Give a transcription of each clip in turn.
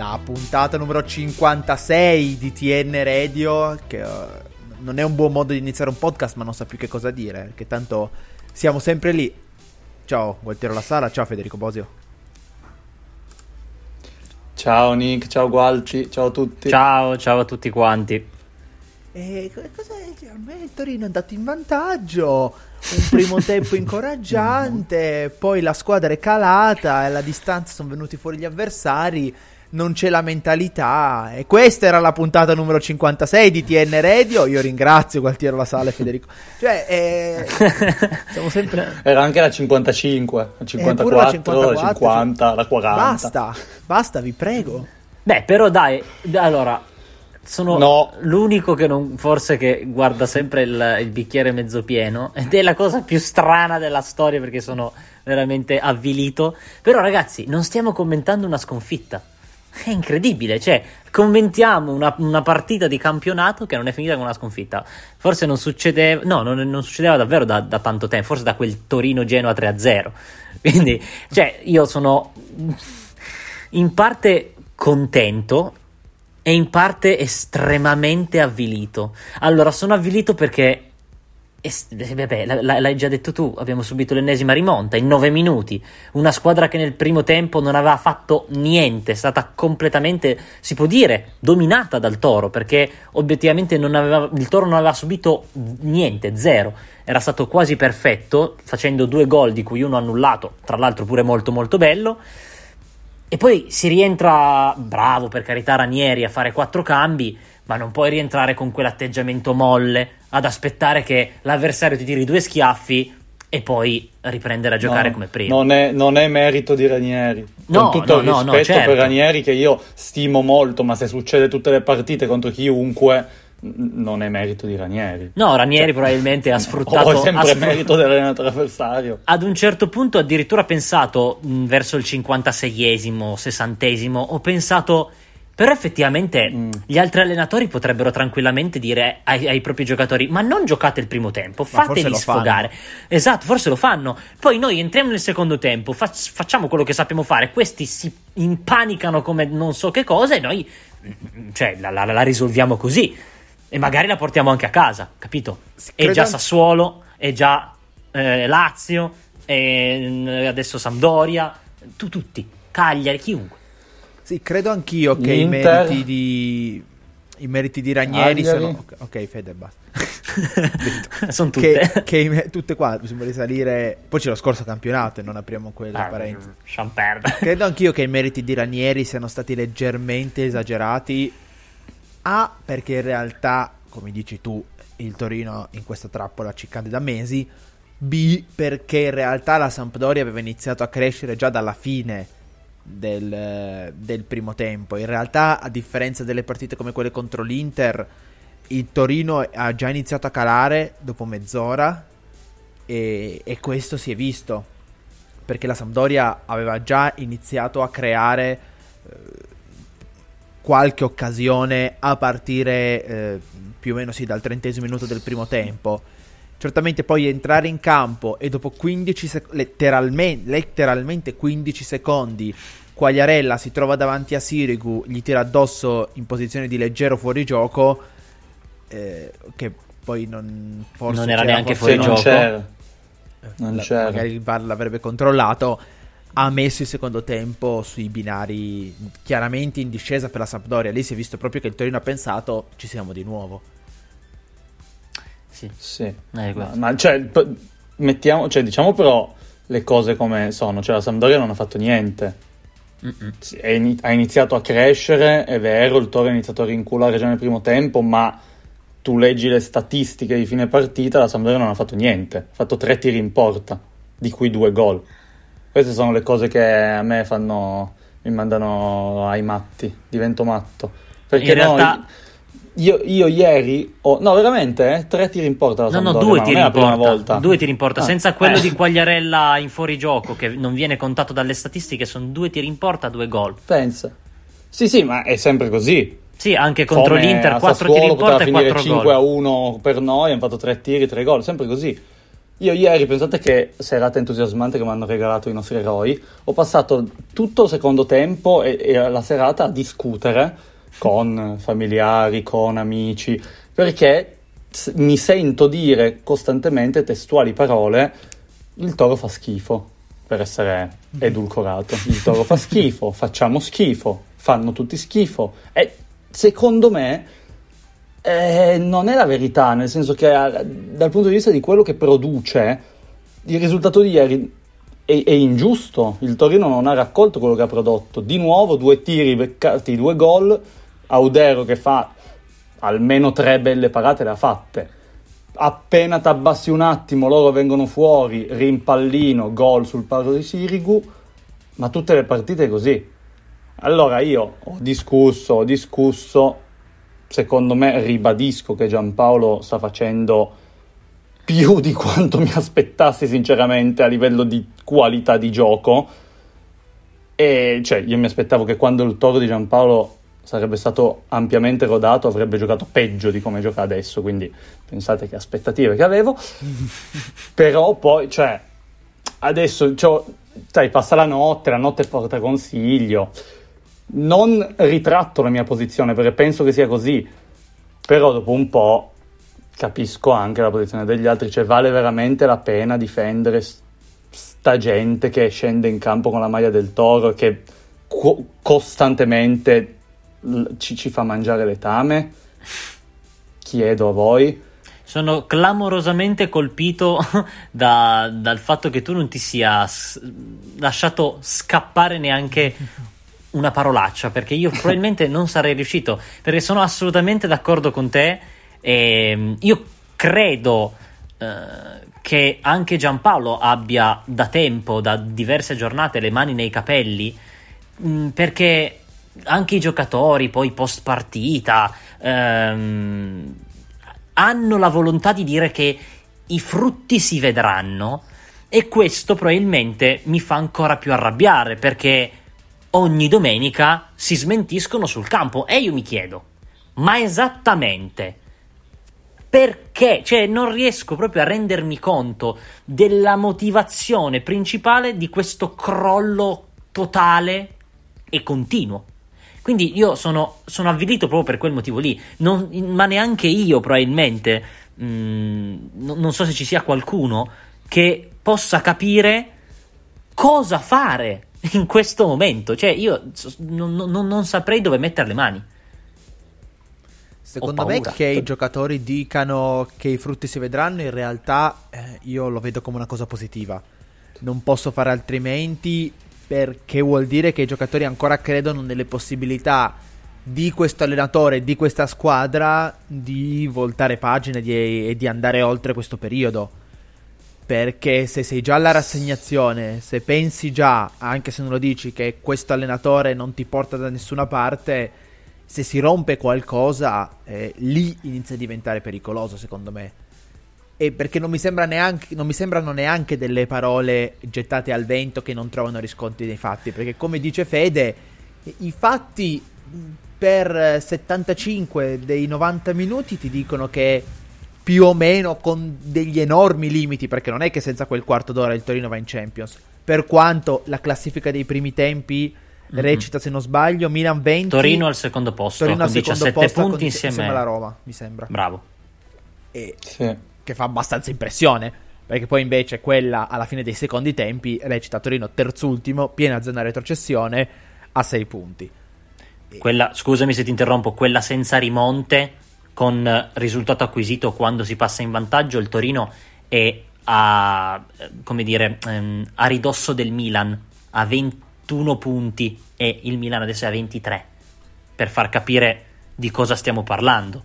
La puntata numero 56 di TN Radio, che uh, non è un buon modo di iniziare un podcast, ma non so più che cosa dire, perché tanto siamo sempre lì. Ciao Gualtiero La Sala, ciao Federico Bosio. Ciao Nick, ciao Gualti, ciao a tutti. Ciao, ciao a tutti quanti. E cosa il Torino è andato in vantaggio, un primo tempo incoraggiante, poi la squadra è calata e alla distanza sono venuti fuori gli avversari non c'è la mentalità. E questa era la puntata numero 56 di TN Radio. Io ringrazio Gualtiero La Sala e Federico. Cioè, eh, siamo sempre. Era anche la 55, la 54, la, 54, la 50, la 40. Basta, basta, vi prego. Beh, però dai, allora. Sono no. l'unico che non, forse che guarda sempre il, il bicchiere mezzo pieno ed è la cosa più strana della storia perché sono veramente avvilito. Però ragazzi, non stiamo commentando una sconfitta è incredibile, cioè commentiamo una, una, partita di campionato che non è finita con una sconfitta. Forse non succedeva, no, non, non succedeva davvero da, da, tanto tempo, forse da quel Torino-Genoa 3-0. Quindi, cioè, io sono in parte contento e in parte estremamente avvilito. Allora, sono avvilito perché e, vabbè, l'hai già detto tu, abbiamo subito l'ennesima rimonta in nove minuti. Una squadra che nel primo tempo non aveva fatto niente, è stata completamente, si può dire, dominata dal Toro, perché obiettivamente aveva, il Toro non aveva subito niente, zero. Era stato quasi perfetto, facendo due gol di cui uno annullato, tra l'altro pure molto molto bello. E poi si rientra, bravo per carità Ranieri, a fare quattro cambi, ma non puoi rientrare con quell'atteggiamento molle ad aspettare che l'avversario ti tiri due schiaffi e poi riprendere a giocare no, come prima. Non è, non è, merito di Ranieri. No, con tutto no, il rispetto certo. per Ranieri che io stimo molto, ma se succede tutte le partite contro chiunque non è merito di Ranieri. No, Ranieri cioè, probabilmente ha sfruttato... O è sempre sfr- merito dell'allenatore avversario. Ad un certo punto addirittura pensato, mh, verso il 56esimo, 60esimo, ho pensato però effettivamente mm. gli altri allenatori potrebbero tranquillamente dire ai, ai, propri giocatori: Ma non giocate il primo tempo, fateli sfogare. Fanno. Esatto, forse lo fanno. Poi noi entriamo nel secondo tempo, fac- facciamo quello che sappiamo fare. Questi si impanicano come non so che cosa e noi cioè, la, la, la risolviamo così. E magari la portiamo anche a casa, capito? È già Sassuolo, è già eh, Lazio, è adesso Sampdoria, tu tutti, Cagliari, chiunque. Sì, credo anch'io che i meriti di i meriti di Ranieri Agliari. sono ok, Fede basta. sono tutte. Che, che tutte qua bisogna risalire. Poi c'è lo scorso campionato e non apriamo quelle ah, parenti. Credo anch'io che i meriti di Ranieri siano stati leggermente esagerati. A perché in realtà, come dici tu, il Torino in questa trappola ci cade da mesi. B perché in realtà la Sampdoria aveva iniziato a crescere già dalla fine del, del, primo tempo. In realtà, a differenza delle partite come quelle contro l'Inter, il Torino ha già iniziato a calare dopo mezz'ora e, e questo si è visto perché la Sampdoria aveva già iniziato a creare eh, qualche occasione a partire eh, più o meno sì dal trentesimo minuto del primo tempo. Certamente poi entrare in campo e dopo 15 sec- letteralmente, letteralmente 15 secondi Quagliarella si trova davanti a Sirigu, gli tira addosso in posizione di leggero fuorigioco, eh, che poi non, forse non era neanche fuori non c'era. Non La, c'era. Magari il VAR l'avrebbe controllato. Ha messo il secondo tempo sui binari chiaramente in discesa per la Sampdoria. Lì si è visto proprio che il Torino ha pensato ci siamo di nuovo. Sì, sì. Eh, ma, ma cioè, mettiamo, cioè, diciamo però le cose come sono. Cioè, la Sampdoria non ha fatto niente in- ha iniziato a crescere, è vero, il Toro ha iniziato a rinculare già nel primo tempo, ma tu leggi le statistiche di fine partita, la Sampdoria non ha fatto niente, ha fatto tre tiri in porta, di cui due gol. Queste sono le cose che a me fanno, mi mandano ai matti, divento matto. Perché in realtà... noi io, io, ieri ho. No, veramente, eh? Tre tiri in porta. no, no, due tiri in porta. Due tiri in porta, ah, senza quello eh. di Quagliarella in fuorigioco, che non viene contato dalle statistiche. Sono due tiri in porta, due gol. Pensa. Sì, sì, ma è sempre così. Sì, anche contro Come l'Inter, quattro tiri in porta e 4 5 gol. a 1 per noi, hanno fatto tre tiri, tre gol, sempre così. Io ieri, pensate che serata entusiasmante che mi hanno regalato i nostri eroi, ho passato tutto il secondo tempo e, e la serata a discutere con familiari, con amici, perché mi sento dire costantemente testuali parole, il toro fa schifo, per essere edulcorato, il toro fa schifo, facciamo schifo, fanno tutti schifo. E secondo me eh, non è la verità, nel senso che eh, dal punto di vista di quello che produce, il risultato di ieri è, è, ingiusto, il Torino non ha raccolto quello che ha prodotto, di nuovo due tiri beccati, due gol, Audero che fa almeno tre belle parate le ha fatte. Appena t'abbassi un attimo, loro vengono fuori, rimpallino, gol sul palo di Sirigu, ma tutte le partite così. Allora io ho discusso, ho discusso, secondo me ribadisco che Giampaolo sta facendo più di quanto mi aspettassi sinceramente a livello di qualità di gioco. E cioè, io mi aspettavo che quando il toro di Giampaolo sarebbe stato ampiamente rodato, avrebbe giocato peggio di come gioca adesso, quindi pensate che aspettative che avevo. Però poi, cioè, adesso, cioè, sai, passa la notte, la notte porta consiglio. Non ritratto la mia posizione perché penso che sia così, però dopo un po' capisco anche la posizione degli altri, cioè vale veramente la pena difendere sta gente che scende in campo con la maglia del toro e che co- costantemente ci, ci fa mangiare letame? Chiedo a voi. Sono clamorosamente colpito da, dal fatto che tu non ti sia s- lasciato scappare neanche una parolaccia, perché io probabilmente non sarei riuscito, perché sono assolutamente d'accordo con te e ehm, io credo eh, che anche Giampaolo abbia da tempo, da diverse giornate, le mani nei capelli, mh, mm, perché anche i giocatori poi post partita ehm, hanno la volontà di dire che i frutti si vedranno e questo probabilmente mi fa ancora più arrabbiare perché ogni domenica si smentiscono sul campo e io mi chiedo ma esattamente perché? Cioè, non riesco proprio a rendermi conto della motivazione principale di questo crollo totale e continuo. Quindi io sono, sono avvilito proprio per quel motivo lì, non, ma neanche io probabilmente, mh, mm, non so se ci sia qualcuno che possa capire cosa fare in questo momento. Cioè io non, non, non saprei dove mettere le mani. Secondo me che i giocatori dicano che i frutti si vedranno, in realtà eh, io lo vedo come una cosa positiva. Non posso fare altrimenti perché vuol dire che i giocatori ancora credono nelle possibilità di questo allenatore, di questa squadra di voltare pagine e di andare oltre questo periodo. Perché se sei già alla rassegnazione, se pensi già, anche se non lo dici, che questo allenatore non ti porta da nessuna parte, se si rompe qualcosa, eh, lì inizia a diventare pericoloso, secondo me e perché non mi, sembra neanche, non mi sembrano neanche delle parole gettate al vento che non trovano riscontri nei fatti, perché come dice Fede, i fatti per 75 dei 90 minuti ti dicono che più o meno con degli enormi limiti, perché non è che senza quel quarto d'ora il Torino va in Champions, per quanto la classifica dei primi tempi mm-hmm. recita se non sbaglio Milan 20 Torino al secondo posto Torino al secondo 17 posto punti insieme. insieme alla Roma mi sembra bravo e sì che fa abbastanza impressione. Perché poi invece quella alla fine dei secondi tempi recita Torino terzultimo, piena zona retrocessione a 6 punti. Quella, scusami se ti interrompo, quella senza rimonte con risultato acquisito quando si passa in vantaggio, il Torino è a, dire, ehm, a ridosso del Milan, a 20 21 punti e il Milan adesso è a 23, per far capire di cosa stiamo parlando.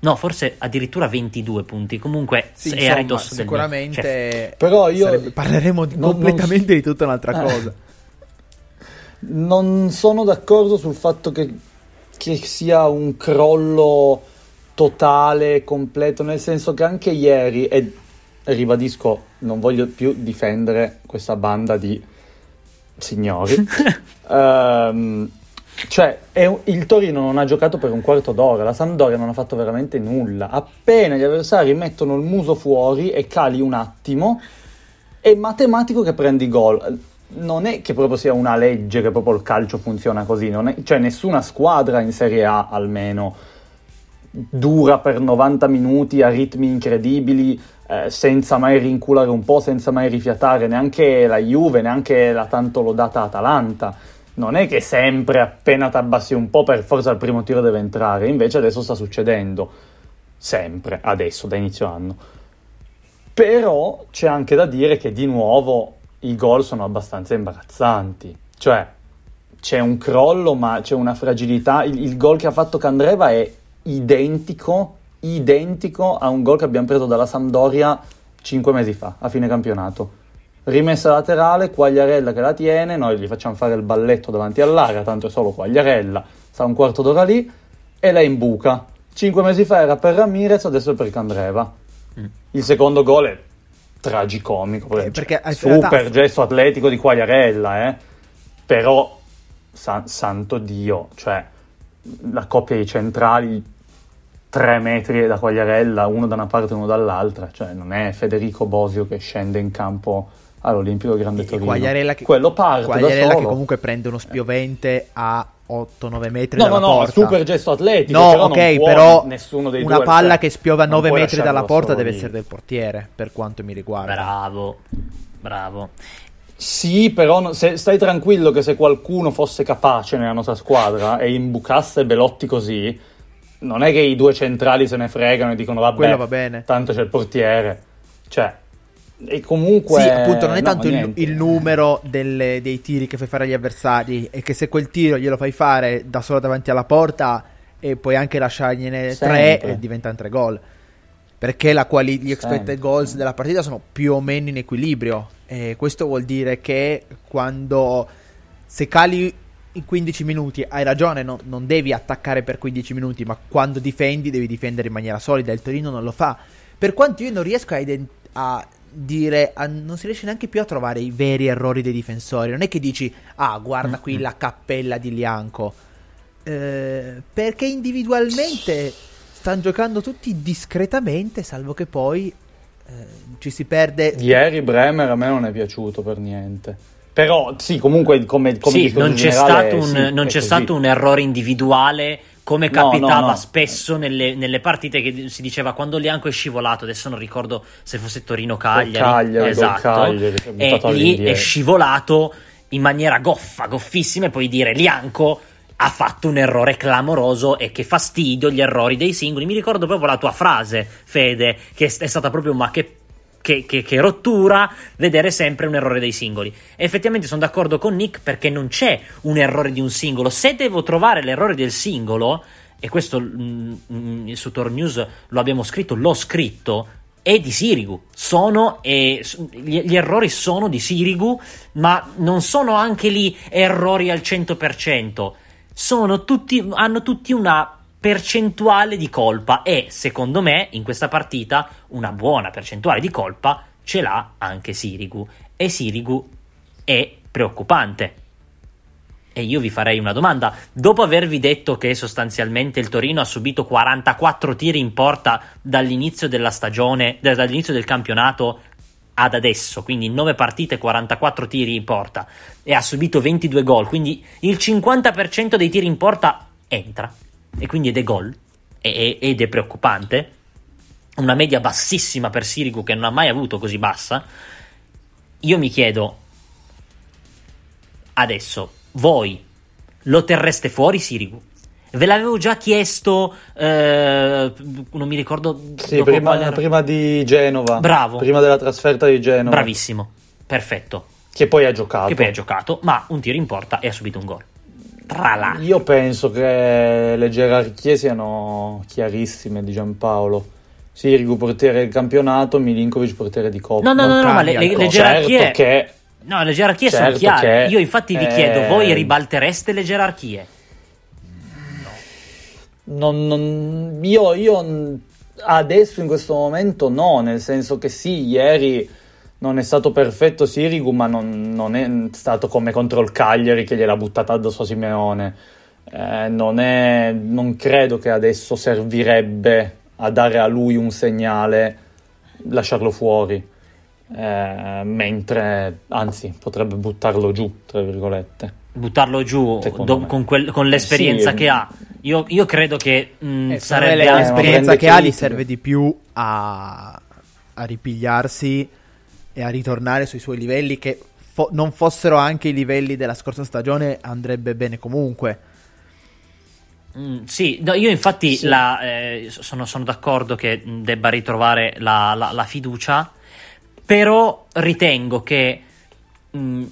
No, forse addirittura 22 punti. Comunque sì, è a ridosso sicuramente del cioè, Però io sarebbe, parleremo di, non, completamente non... di tutta un'altra eh. cosa. Non sono d'accordo sul fatto che, che sia un crollo totale, completo, nel senso che anche ieri, e ribadisco, non voglio più difendere questa banda di signori, um, cioè un, il Torino non ha giocato per un quarto d'ora, la Sampdoria non ha fatto veramente nulla, appena gli avversari mettono il muso fuori e cali un attimo, è matematico che prendi gol. Non è che proprio sia una legge che proprio il calcio funziona così, è, cioè nessuna squadra in Serie A almeno dura per 90 minuti a ritmi incredibili, eh, senza mai rinculare un po', senza mai rifiatare, neanche la Juve, neanche la tanto lodata Atalanta. Non è che sempre appena ti abbassi un po' per forza al primo tiro deve entrare, invece adesso sta succedendo, sempre, adesso, da inizio anno. Però c'è anche da dire che di nuovo i gol sono abbastanza imbarazzanti, cioè c'è un crollo ma c'è una fragilità, il, il gol che ha fatto Candreva è identico, identico a un gol che abbiamo preso dalla Sampdoria 5 mesi fa, a fine campionato. Rimessa laterale, Quagliarella che la tiene, noi gli facciamo fare il balletto davanti all'area, tanto è solo Quagliarella, sta un quarto d'ora lì, e lei imbuca. 5 mesi fa era per Ramirez, adesso è per Candreva. Mm. Il secondo gol è tragicomico, eh, perché super gesto atletico di Quagliarella, eh? però san- santo Dio, cioè la coppia di centrali tre metri da Quagliarella, uno da una parte e uno dall'altra, cioè non è Federico Bosio che scende in campo all'Olimpico Grande Torino. Quagliarella che, Quello parte Quagliarella che comunque prende uno spiovente a 8-9 metri no, dalla no, no, porta. super gesto atletico. No, però ok, però nessuno dei una due, palla cioè, che spiova a 9 metri dalla porta deve essere del portiere, per quanto mi riguarda. Bravo, bravo. Sì, però se, stai tranquillo che se qualcuno fosse capace nella nostra squadra e imbucasse Belotti così, non è che i due centrali se ne fregano e dicono vabbè, va bene. tanto c'è il portiere. Cioè, e comunque... Sì, appunto, non è no, tanto il, il, numero delle, dei tiri che fai fare agli avversari, è che se quel tiro glielo fai fare da solo davanti alla porta e puoi anche lasciargliene Sempre. tre e diventano tre gol. Perché quali- gli expected Sempre. goals della partita sono più o meno in equilibrio e questo vuol dire che quando se cali in 15 minuti hai ragione, no, non devi attaccare per 15 minuti, ma quando difendi devi difendere in maniera solida. Il Torino non lo fa. Per quanto io non riesco a, ident- a dire, a, non si riesce neanche più a trovare i veri errori dei difensori. Non è che dici, ah, guarda qui la cappella di Lianco. Eh, perché individualmente stanno giocando tutti discretamente, salvo che poi eh, ci si perde. Ieri Bremer a me non è piaciuto per niente. Però sì, comunque come, come sì, non c'è, generale, stato, un, sì, non c'è stato un errore individuale come capitava no, no, no. spesso nelle, nelle, partite che si diceva quando Lianco è scivolato, adesso non ricordo se fosse Torino-Cagliari, Cagliari esatto, Cagliari, e lì è scivolato in maniera goffa, goffissima e poi dire Lianco ha fatto un errore clamoroso e che fastidio gli errori dei singoli. Mi ricordo proprio la tua frase, Fede, che è stata proprio ma che che, che, che, rottura vedere sempre un errore dei singoli. E effettivamente sono d'accordo con Nick perché non c'è un errore di un singolo. Se devo trovare l'errore del singolo, e questo mm, mm, su Tor News lo abbiamo scritto, l'ho scritto, è di Sirigu. Sono, eh, gli, gli, errori sono di Sirigu, ma non sono anche lì errori al 100% sono tutti, hanno tutti una percentuale di colpa e secondo me in questa partita una buona percentuale di colpa ce l'ha anche Sirigu e Sirigu è preoccupante. E io vi farei una domanda. Dopo avervi detto che sostanzialmente il Torino ha subito 44 tiri in porta dall'inizio della stagione, dall'inizio del campionato ad adesso, quindi in 9 partite 44 tiri in porta e ha subito 22 gol, quindi il 50% dei tiri in porta entra e quindi ed è gol ed è preoccupante. Una media bassissima per Sirigu che non ha mai avuto così bassa. Io mi chiedo adesso voi lo terreste fuori Sirigu? Ve l'avevo già chiesto, eh, non mi ricordo. Sì, prima, prima, di Genova. Bravo. Prima della trasferta di Genova. Bravissimo, perfetto. Che poi ha giocato. Che poi ha giocato, ma un tiro in porta e ha subito un gol. Tra l'altro. Io penso che le gerarchie siano chiarissime di Giampaolo. Sirigu portiere del campionato, Milinkovic portiere di Coppa. No, no, no, no, ma le, le, le gerarchie... Certo che... No, le gerarchie certo sono chiare. Io infatti vi chiedo, voi ribaltereste le gerarchie? No. Non, non, io, io adesso in questo momento no, nel senso che sì, ieri non è stato perfetto Sirigu, ma non, non, è stato come contro il Cagliari che gliel'ha buttata addosso a Simeone. Eh, non, è, non credo che adesso servirebbe a dare a lui un segnale, lasciarlo fuori. Eh, mentre anzi potrebbe buttarlo giù, tra virgolette. Buttarlo giù do, con, quel, con, l'esperienza sì, che ha. Io, io credo che mh, mm, eh, sarebbe l'esperienza che ha gli serve di più a, a ripigliarsi e a ritornare sui suoi livelli che fo- non fossero anche i livelli della scorsa stagione andrebbe bene comunque. Mm, sì, no, io infatti sì. La, eh, sono, sono, d'accordo che debba ritrovare la, la, la fiducia, però ritengo che, mm,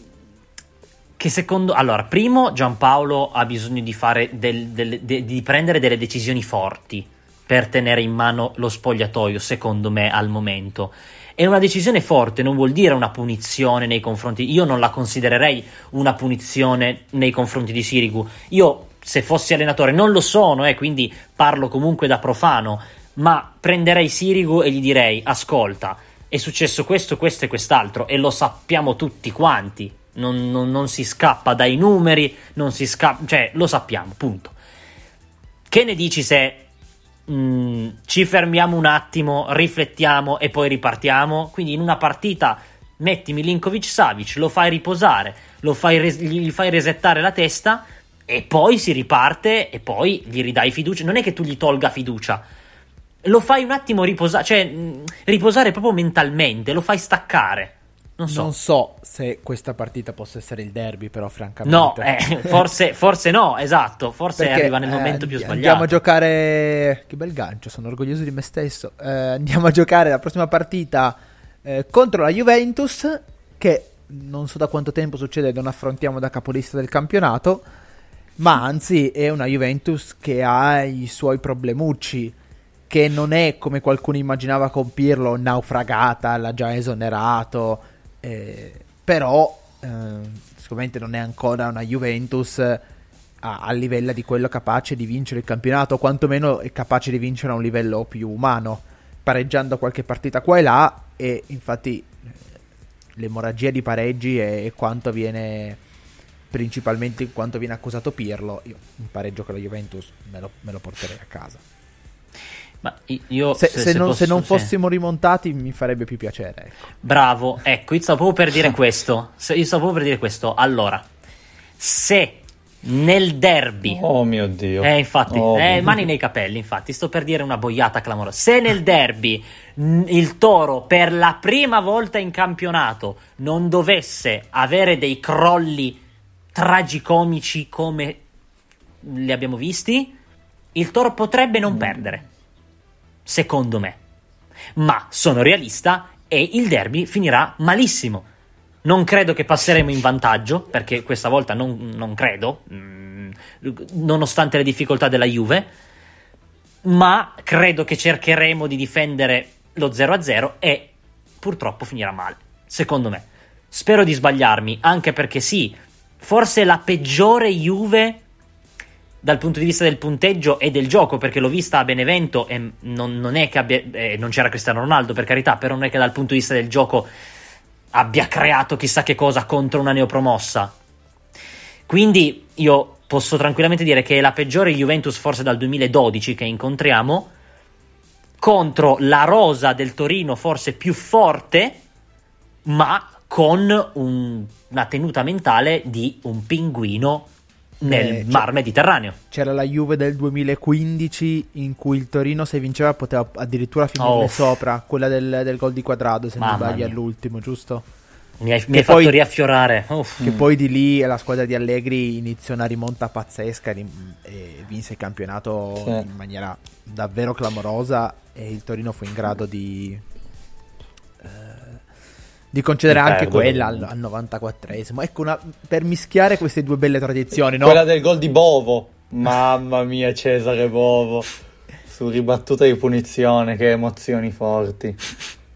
che secondo... Allora, primo Giampaolo ha bisogno di, del, del, de, di prendere delle decisioni forti per tenere in mano lo spogliatoio, secondo me, al momento. E una decisione forte non vuol dire una punizione nei confronti. Io non la considererei una punizione nei confronti di Sirigu. Io, se fossi allenatore, non lo sono, eh, quindi parlo comunque da profano. Ma prenderei Sirigu e gli direi: Ascolta, è successo questo, questo e quest'altro, e lo sappiamo tutti quanti. Non, non, non si scappa dai numeri, non si scappa, cioè lo sappiamo, punto. Che ne dici se Mm, ci fermiamo un attimo, riflettiamo e poi ripartiamo. Quindi in una partita metti Milinkovic Savic, lo fai riposare, lo fai res- gli fai resettare la testa e poi si riparte e poi gli ridai fiducia. Non è che tu gli tolga fiducia. Lo fai un attimo riposare, cioè mm, riposare proprio mentalmente, lo fai staccare. Non so. non so. se questa partita possa essere il derby, però, francamente. No, eh, forse, forse, no, esatto. Forse Perché, arriva nel momento eh, più sbagliato. Andiamo a giocare. Che bel gancio, sono orgoglioso di me stesso. Eh, andiamo a giocare la prossima partita eh, contro la Juventus. Che non so da quanto tempo succede, non affrontiamo da capolista del campionato. Ma anzi, è una Juventus che ha i suoi problemucci. Che non è come qualcuno immaginava con Pirlo, naufragata, l'ha già esonerato eh, però eh, sicuramente non è ancora una Juventus a, a, livello di quello capace di vincere il campionato, o quantomeno è capace di vincere a un livello più umano, pareggiando qualche partita qua e là e infatti eh, l'emorragia di pareggi è, quanto viene principalmente quanto viene accusato Pirlo, io un pareggio con la Juventus me lo, me lo porterei a casa. Ma io, se, se, se, non, posso, se non, fossimo sì. rimontati mi farebbe più piacere. Ecco. Bravo, ecco, io stavo proprio per dire questo. io stavo proprio per dire questo. Allora, se nel derby... Oh mio Dio. Eh, infatti, oh, eh, mani nei capelli, infatti, sto per dire una boiata clamorosa. Se nel derby il Toro per la prima volta in campionato non dovesse avere dei crolli tragicomici come li abbiamo visti, il Toro potrebbe non mm. perdere secondo me. Ma sono realista e il derby finirà malissimo. Non credo che passeremo in vantaggio, perché questa volta non, non credo, mm, nonostante le difficoltà della Juve, ma credo che cercheremo di difendere lo 0-0 e purtroppo finirà male, secondo me. Spero di sbagliarmi, anche perché sì, forse la peggiore Juve dal punto di vista del punteggio e del gioco, perché l'ho vista a Benevento e non, non è che abbia. Eh, non c'era Cristiano Ronaldo, per carità, però non è che dal punto di vista del gioco abbia creato chissà che cosa contro una neopromossa. Quindi io posso tranquillamente dire che è la peggiore Juventus forse dal 2012 che incontriamo contro la rosa del Torino forse più forte, ma con un, una tenuta mentale di un pinguino nel eh, Mar Mediterraneo. C'era la Juve del 2015 in cui il Torino se vinceva poteva addirittura finire oh. sopra, quella del, del, gol di quadrado se Mamma non sbaglio all'ultimo, giusto? Mi hai, mi hai poi, fatto riaffiorare. Uff. Che poi di lì la squadra di Allegri iniziò una rimonta pazzesca e, e vinse il campionato sì. in maniera davvero clamorosa e il Torino fu in grado di di concedere di anche quella al, al 94esimo. Ecco, una, per mischiare queste due belle tradizioni, no? Quella del gol di Bovo. Mamma mia, Cesare Bovo. Su ribattuta di punizione, che emozioni forti.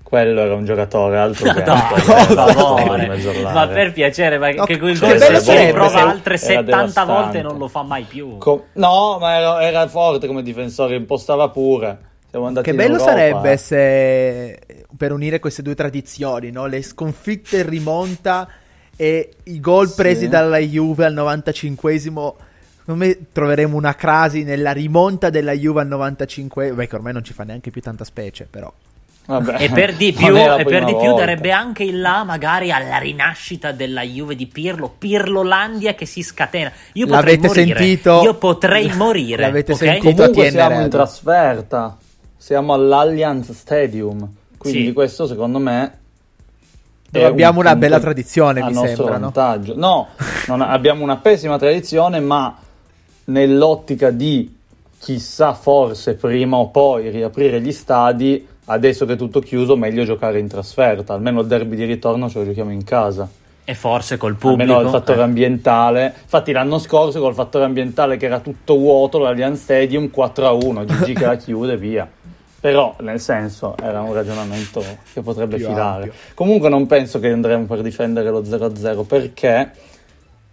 Quello era un giocatore altro che no, per favore. ma per piacere, ma no, che quel gol se si riprova altre 70 volte e non lo fa mai più. Com- no, ma era, era, forte come difensore, impostava pure. Che bello sarebbe se per unire queste due tradizioni, no? le sconfitte in rimonta e i gol sì. presi dalla Juve al 95esimo. Secondo me troveremo una crasi nella rimonta della Juve al 95 Beh, che ormai non ci fa neanche più tanta specie, però. Vabbè, e per di più, e per di più darebbe anche il là magari alla rinascita della Juve di Pirlo, Pirlolandia che si scatena. Io L'avete morire. sentito? Io potrei morire. L'avete okay? sentito Comunque siamo in trasferta. Siamo all'Allianz Stadium. Quindi sì. questo secondo me dove abbiamo un una bella tradizione, mi sembra. Vantaggio. No, no abbiamo una pessima tradizione, ma nell'ottica di chissà forse prima o poi riaprire gli stadi, adesso che è tutto chiuso, meglio giocare in trasferta. Almeno il derby di ritorno ce lo giochiamo in casa. E forse col pubblico. Almeno il fattore eh. ambientale. Infatti l'anno scorso col fattore ambientale che era tutto vuoto, l'Allianz Stadium 4 a 1, Gigi che la chiude via. Però, nel senso, era un ragionamento che potrebbe Più filare. Ampio. Comunque non penso che andremo per difendere lo 0-0 perché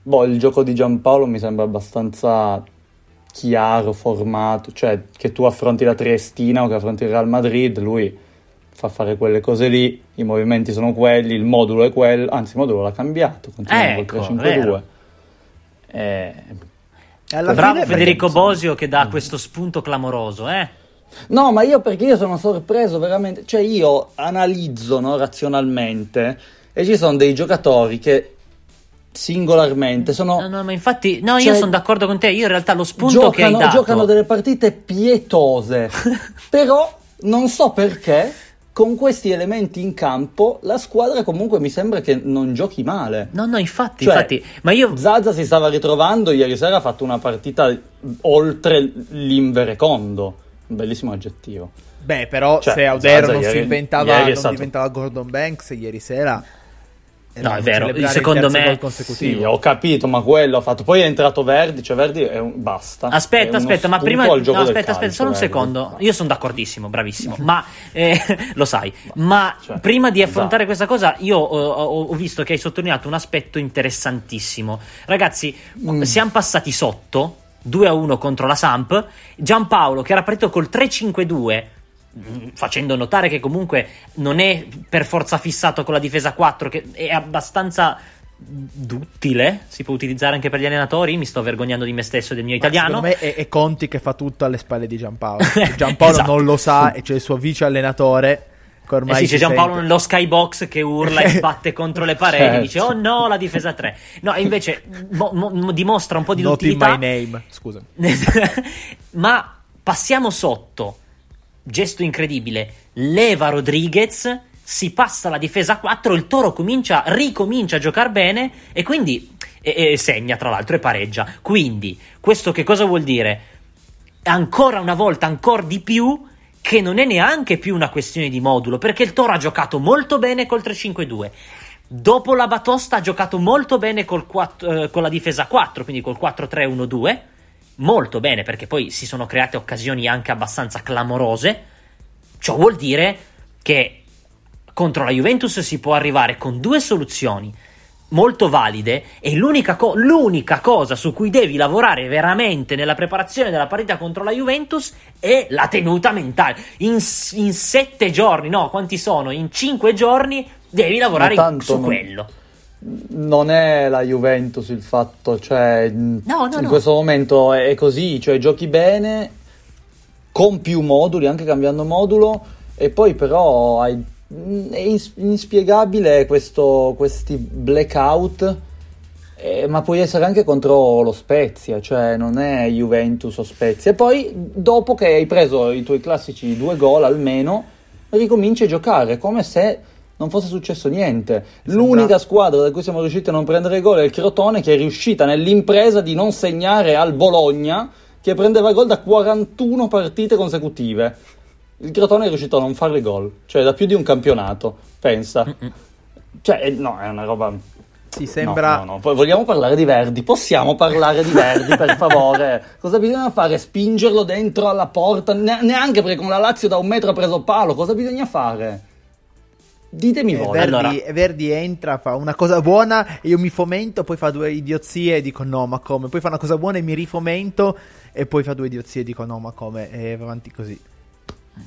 boh, il gioco di Giampaolo mi sembra abbastanza chiaro, formato, cioè che tu affronti la Triestina o che affronti il Real Madrid, lui fa fare quelle cose lì, i movimenti sono quelli, il modulo è quello, anzi il modulo l'ha cambiato, continua ecco, col 3-5-2. Eh, Bravo Federico Bosio che dà questo spunto clamoroso, eh? No, ma io perché io sono sorpreso veramente, cioè io analizzo no, razionalmente e ci sono dei giocatori che singolarmente sono no, no ma infatti no cioè, io sono d'accordo con te io in realtà lo spunto giocano, che hai dato. giocano delle partite pietose. Però non so perché con questi elementi in campo la squadra comunque mi sembra che non giochi male. No no infatti cioè, infatti ma io Zaza si stava ritrovando ieri sera ha fatto una partita oltre l'inverecondo un bellissimo aggettivo beh però cioè, se Audero non, si inventava, non stato... diventava Gordon Banks ieri sera No, è vero, secondo me sì, ho capito, ma quello ha fatto. Poi è entrato Verdi, cioè Verdi è un... basta. Aspetta, aspetta, ma prima no, aspetta, aspetta, calcio, solo un Verdi. secondo. Io sono d'accordissimo, bravissimo, ma eh, lo sai. Ma cioè, prima di affrontare esatto. questa cosa, io ho, ho, ho, visto che hai sottolineato un aspetto interessantissimo. Ragazzi, mm. siamo passati sotto 2 a 1 contro la Samp. Giampaolo che era partito col 3-5-2 facendo notare che comunque non è per forza fissato con la difesa 4, che è abbastanza duttile, si può utilizzare anche per gli allenatori, mi sto vergognando di me stesso e del mio Ma italiano. Secondo me è, è, Conti che fa tutto alle spalle di Giampaolo. Giampaolo esatto. non lo sa e c'è il suo vice allenatore. Eh sì, c'è Giampaolo nello skybox che urla e sbatte contro le pareti, certo. dice oh no la difesa 3. No, invece mo, mo, dimostra un po' di Not duttilità. in my name, scusa. Ma passiamo sotto gesto incredibile, leva Rodriguez, si passa la difesa a 4, il Toro comincia, ricomincia a giocare bene e quindi e, e segna tra l'altro e pareggia. Quindi questo che cosa vuol dire? Ancora una volta, ancora di più, che non è neanche più una questione di modulo, perché il Toro ha giocato molto bene col 3-5-2. Dopo la batosta ha giocato molto bene 4, eh, con la difesa 4, quindi col 4-3-1-2 molto bene perché poi si sono create occasioni anche abbastanza clamorose. Ciò vuol dire che contro la Juventus si può arrivare con due soluzioni molto valide e l'unica, co- l'unica, cosa su cui devi lavorare veramente nella preparazione della partita contro la Juventus è la tenuta mentale. In, in sette giorni, no, quanti sono? In cinque giorni devi lavorare in, su non... quello non è la Juventus il fatto, cioè no, no, in no. questo momento è così, cioè giochi bene con più moduli, anche cambiando modulo e poi però hai, è inspiegabile questo, questi blackout eh, ma puoi essere anche contro lo Spezia, cioè non è Juventus o Spezia. E poi, dopo che hai preso i tuoi classici due gol almeno, ricominci a giocare come se non fosse successo niente. Sembra... L'unica squadra da cui siamo riusciti a non prendere gol è il Crotone che è riuscita nell'impresa di non segnare al Bologna che prendeva gol da 41 partite consecutive. Il Crotone è riuscito a non fare gol, cioè da più di un campionato, pensa. Cioè, no, è una roba sì, sembra... No, no, no. Poi vogliamo parlare di Verdi? Possiamo parlare di Verdi, per favore? Cosa bisogna fare? Spingerlo dentro alla porta? Ne- neanche perché con la Lazio da un metro ha preso palo. Cosa bisogna fare? Ditemi eh, voi. Verdi, allora. Verdi entra, fa una cosa buona e io mi fomento, poi fa due idiozie e dico no, ma come? Poi fa una cosa buona e mi rifomento e poi fa due idiozie e dico no, ma come? E va avanti così.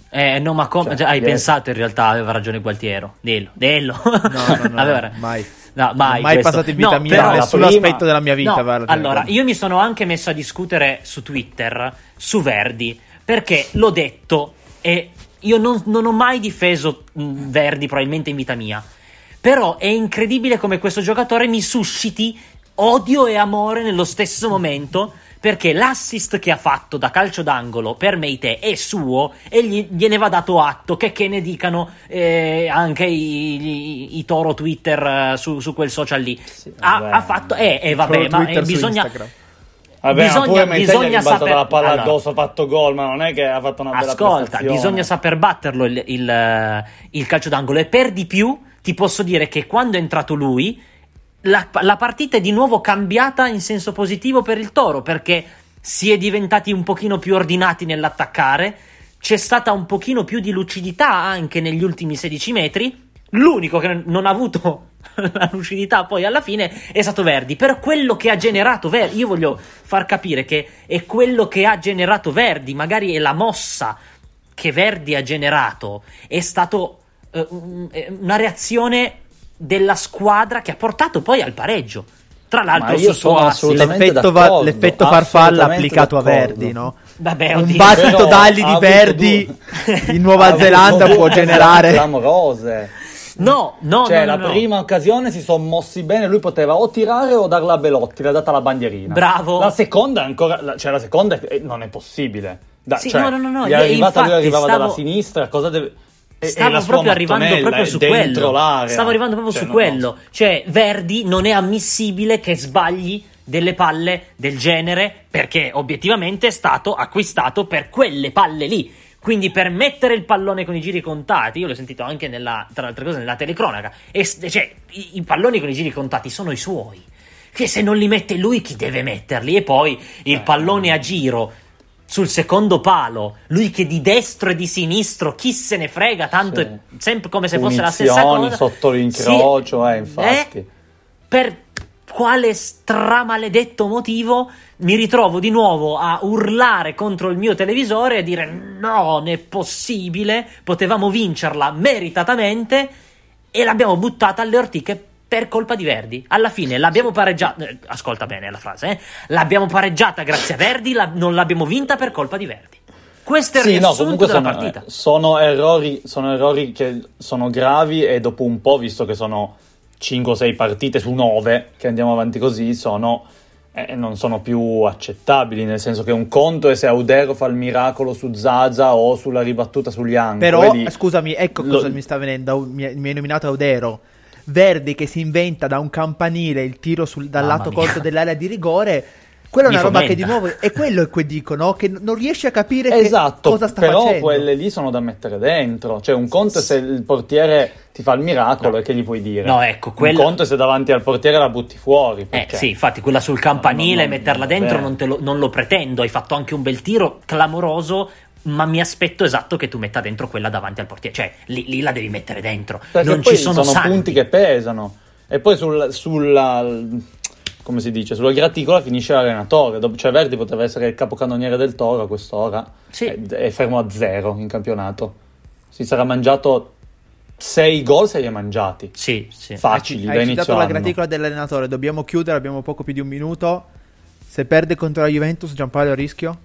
Eh, no, ma come? Cioè, cioè, hai yes. pensato in realtà, aveva ragione Gualtiero. Dillo, dillo. No, no, no, aveva... mai. No, mai, mai passato in vita no, mia nessun prima... aspetto della mia vita. No, allora, io mi sono anche messo a discutere su Twitter su Verdi perché l'ho detto e io non, non ho mai difeso mm, Verdi probabilmente in vita mia. Però è incredibile come questo giocatore mi susciti odio e amore nello stesso momento perché l'assist che ha fatto da calcio d'angolo per Meite è suo e gli, gliene va dato atto. Che, che ne dicano eh, anche i, i, i, toro Twitter uh, su, su, quel social lì. Sì, ha, ha, fatto, eh, eh vabbè, ma eh, bisogna... Vabbè, bisogna, ma bisogna saper... la palla allora, addosso, ha fatto gol, ma non è che ha fatto una bella Ascolta, bisogna saper batterlo il, il, il calcio d'angolo. E per di più ti posso dire che quando è entrato lui la, la, partita è di nuovo cambiata in senso positivo per il Toro perché si è diventati un pochino più ordinati nell'attaccare, c'è stata un pochino più di lucidità anche negli ultimi 16 metri. L'unico che non ha avuto la lucidità poi alla fine è stato Verdi. Per quello che ha generato Verdi, io voglio far capire che è quello che ha generato Verdi, magari è la mossa che Verdi ha generato, è stato uh, una reazione della squadra che ha portato poi al pareggio. Tra l'altro, io sono assolutamente l'effetto, va, l'effetto farfalla applicato d'accordo. a Verdi, no? Vabbè, un battito d'ali di Verdi due... in Nuova Zelanda può generare clamorose. No, no, cioè, no, la no, prima occasione si sono mossi bene. Lui poteva o tirare o darla a Belotti. L'ha data la bandierina. Bravo. La seconda, ancora, cioè, la seconda non è possibile. Da, sì, cioè, no, no, no. no. Gli è arrivata, lui arrivava stavo... dalla sinistra. Cosa deve. Stavo proprio arrivando proprio su quello. L'area. Stavo arrivando proprio cioè, su quello. So. Cioè, Verdi non è ammissibile che sbagli delle palle del genere perché obiettivamente è stato acquistato per quelle palle lì. Quindi per mettere il pallone con i giri contati, io l'ho sentito anche nella, tra le altre cose nella telecronaca, e, cioè i, i palloni con i giri contati sono i suoi. Che se non li mette lui, chi deve metterli? E poi il eh, pallone a giro sul secondo palo, lui che di destro e di sinistro, chi se ne frega, tanto sì. è sempre come se fosse la stessa cosa. sotto l'incrocio, sì. eh, infatti. Eh, per quale stramaledetto motivo mi ritrovo di nuovo a urlare contro il mio televisore e dire no, non è possibile, potevamo vincerla meritatamente e l'abbiamo buttata alle ortiche per colpa di Verdi. Alla fine l'abbiamo pareggiata. Eh, ascolta bene la frase, eh? L'abbiamo pareggiata grazie a Verdi, la, non l'abbiamo vinta per colpa di Verdi. Questo è il sì, no, comunque sono, partita. Sono errori, sono errori che sono gravi e dopo un po', visto che sono 5 o 6 partite su 9 che andiamo avanti così, sono, eh, non sono più accettabili. Nel senso che un conto è se Audero fa il miracolo su Zaza o sulla ribattuta sugli angoli. Però, scusami, ecco lo... cosa mi sta venendo. Mi, mi hai nominato Audero Verdi che si inventa da un campanile il tiro sul, dal Mamma lato corto dell'area di rigore. Quella è una roba che di nuovo è quello che dicono che non riesci a capire esatto, cosa sta però facendo. Però quelle lì sono da mettere dentro. Cioè, un conto è se il portiere ti fa il miracolo no. e che gli puoi dire. No, ecco, quella... Un conto è se davanti al portiere la butti fuori. Eh sì, infatti, quella sul campanile, no, no, metterla dentro non, lo, non lo pretendo. Hai fatto anche un bel tiro clamoroso ma mi aspetto esatto che tu metta dentro quella davanti al portiere. Cioè, lì, lì la devi mettere dentro. Perché non ci sono, sono punti che pesano. E poi sul, sulla, come si dice, sulla graticola finisce l'allenatore. Cioè, Verdi poteva essere il capocannoniere del Toro a quest'ora. Sì. È, è fermo a zero in campionato. Si sarà mangiato 6 gol se li ha mangiati. Sì, sì. Facili, hai, hai citato la graticola dell'allenatore, dobbiamo chiudere, abbiamo poco più di un minuto. Se perde contro la Juventus, Giampaolo a rischio?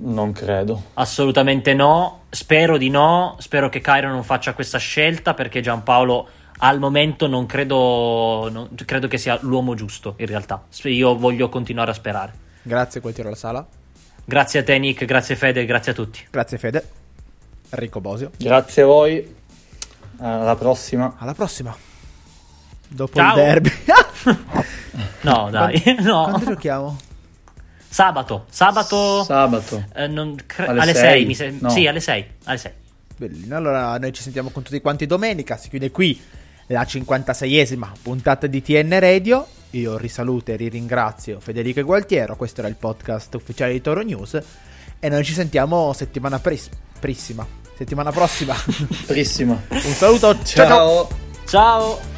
Non credo. Assolutamente no. Spero di no. Spero che Cairo non faccia questa scelta perché Giampaolo al momento non credo, non, credo che sia l'uomo giusto in realtà. Io voglio continuare a sperare. Grazie, quel tiro alla sala. Grazie a te Nick, grazie Fede, grazie a tutti. Grazie Fede. Enrico Bosio. Grazie a voi. Alla prossima. Alla prossima. Dopo Ciao. il derby. no, dai. Quando, no. quando giochiamo? Sabato, sabato, sabato. Eh, non, cre- alle 6, mi se- no. sì, alle 6, alle 6. Bellino. Allora, noi ci sentiamo con tutti quanti domenica. Si chiude qui la 56esima puntata di TN Radio. Io risaluto e riringrazio Federico Gualtiero. Questo era il podcast ufficiale di Toro News. E noi ci sentiamo settimana pres- prissima. Settimana prossima. Prissima. Un saluto. ciao. Ciao. ciao.